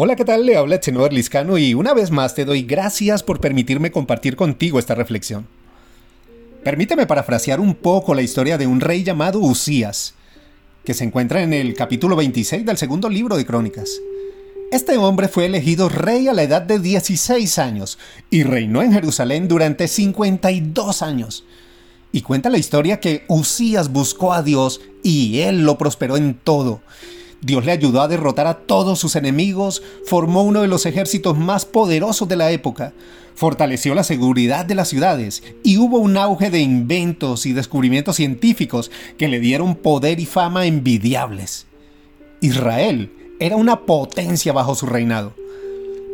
Hola, ¿qué tal? Le habla Chenoa Liscano y una vez más te doy gracias por permitirme compartir contigo esta reflexión. Permíteme parafrasear un poco la historia de un rey llamado Usías, que se encuentra en el capítulo 26 del segundo libro de Crónicas. Este hombre fue elegido rey a la edad de 16 años y reinó en Jerusalén durante 52 años. Y cuenta la historia que Usías buscó a Dios y él lo prosperó en todo Dios le ayudó a derrotar a todos sus enemigos, formó uno de los ejércitos más poderosos de la época, fortaleció la seguridad de las ciudades y hubo un auge de inventos y descubrimientos científicos que le dieron poder y fama envidiables. Israel era una potencia bajo su reinado.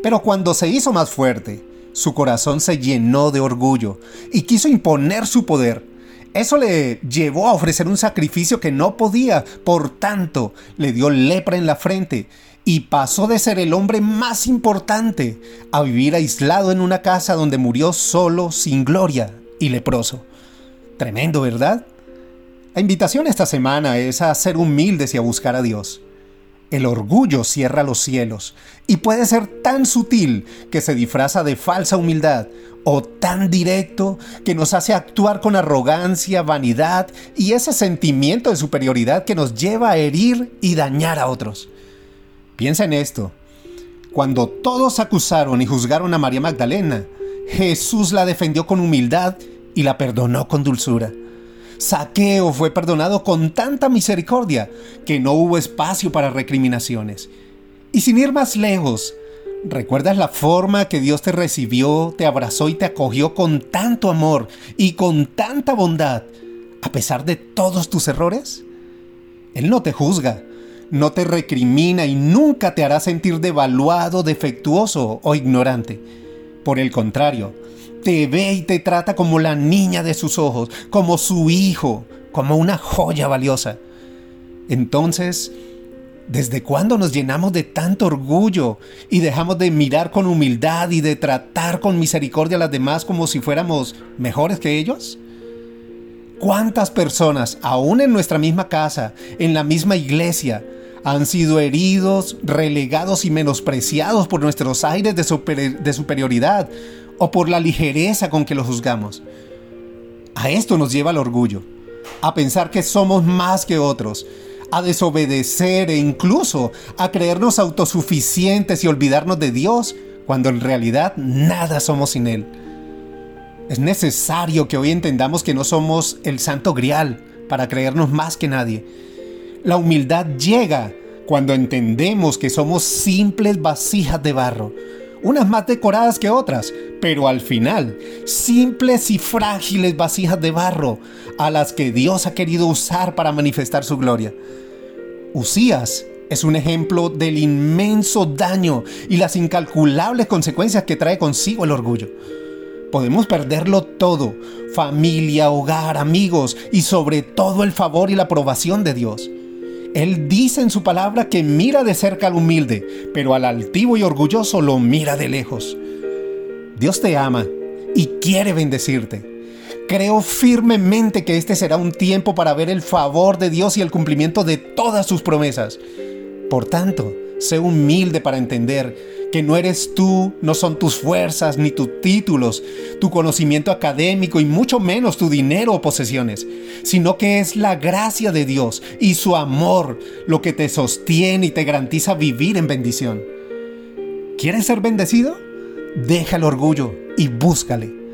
Pero cuando se hizo más fuerte, su corazón se llenó de orgullo y quiso imponer su poder eso le llevó a ofrecer un sacrificio que no podía, por tanto, le dio lepra en la frente y pasó de ser el hombre más importante a vivir aislado en una casa donde murió solo, sin gloria y leproso. Tremendo, ¿verdad? La invitación esta semana es a ser humildes y a buscar a Dios. El orgullo cierra los cielos y puede ser tan sutil que se disfraza de falsa humildad o tan directo que nos hace actuar con arrogancia, vanidad y ese sentimiento de superioridad que nos lleva a herir y dañar a otros. Piensa en esto. Cuando todos acusaron y juzgaron a María Magdalena, Jesús la defendió con humildad y la perdonó con dulzura. Saqueo fue perdonado con tanta misericordia que no hubo espacio para recriminaciones. Y sin ir más lejos, ¿Recuerdas la forma que Dios te recibió, te abrazó y te acogió con tanto amor y con tanta bondad, a pesar de todos tus errores? Él no te juzga, no te recrimina y nunca te hará sentir devaluado, defectuoso o ignorante. Por el contrario, te ve y te trata como la niña de sus ojos, como su hijo, como una joya valiosa. Entonces, ¿Desde cuándo nos llenamos de tanto orgullo y dejamos de mirar con humildad y de tratar con misericordia a las demás como si fuéramos mejores que ellos? ¿Cuántas personas, aún en nuestra misma casa, en la misma iglesia, han sido heridos, relegados y menospreciados por nuestros aires de, de superioridad o por la ligereza con que los juzgamos? A esto nos lleva el orgullo, a pensar que somos más que otros, a desobedecer e incluso a creernos autosuficientes y olvidarnos de Dios cuando en realidad nada somos sin Él. Es necesario que hoy entendamos que no somos el santo grial para creernos más que nadie. La humildad llega cuando entendemos que somos simples vasijas de barro, unas más decoradas que otras, pero al final, simples y frágiles vasijas de barro a las que Dios ha querido usar para manifestar su gloria. Usías es un ejemplo del inmenso daño y las incalculables consecuencias que trae consigo el orgullo. Podemos perderlo todo, familia, hogar, amigos y sobre todo el favor y la aprobación de Dios. Él dice en su palabra que mira de cerca al humilde, pero al altivo y orgulloso lo mira de lejos. Dios te ama y quiere bendecirte. Creo firmemente que este será un tiempo para ver el favor de Dios y el cumplimiento de todas sus promesas. Por tanto, sé humilde para entender que no eres tú, no son tus fuerzas ni tus títulos, tu conocimiento académico y mucho menos tu dinero o posesiones, sino que es la gracia de Dios y su amor lo que te sostiene y te garantiza vivir en bendición. ¿Quieres ser bendecido? Deja el orgullo y búscale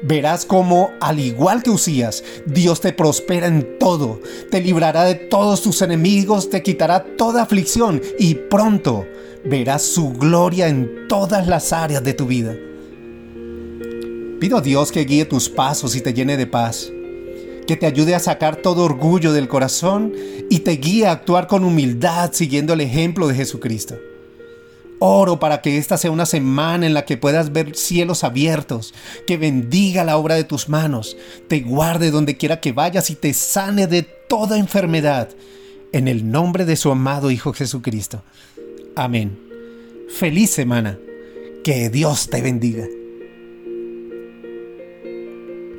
verás cómo, al igual que Usías, Dios te prospera en todo, te librará de todos tus enemigos, te quitará toda aflicción y pronto verás su gloria en todas las áreas de tu vida. Pido a Dios que guíe tus pasos y te llene de paz, que te ayude a sacar todo orgullo del corazón y te guíe a actuar con humildad siguiendo el ejemplo de Jesucristo. Oro para que esta sea una semana en la que puedas ver cielos abiertos, que bendiga la obra de tus manos, te guarde donde quiera que vayas y te sane de toda enfermedad. En el nombre de su amado Hijo Jesucristo. Amén. Feliz semana. Que Dios te bendiga.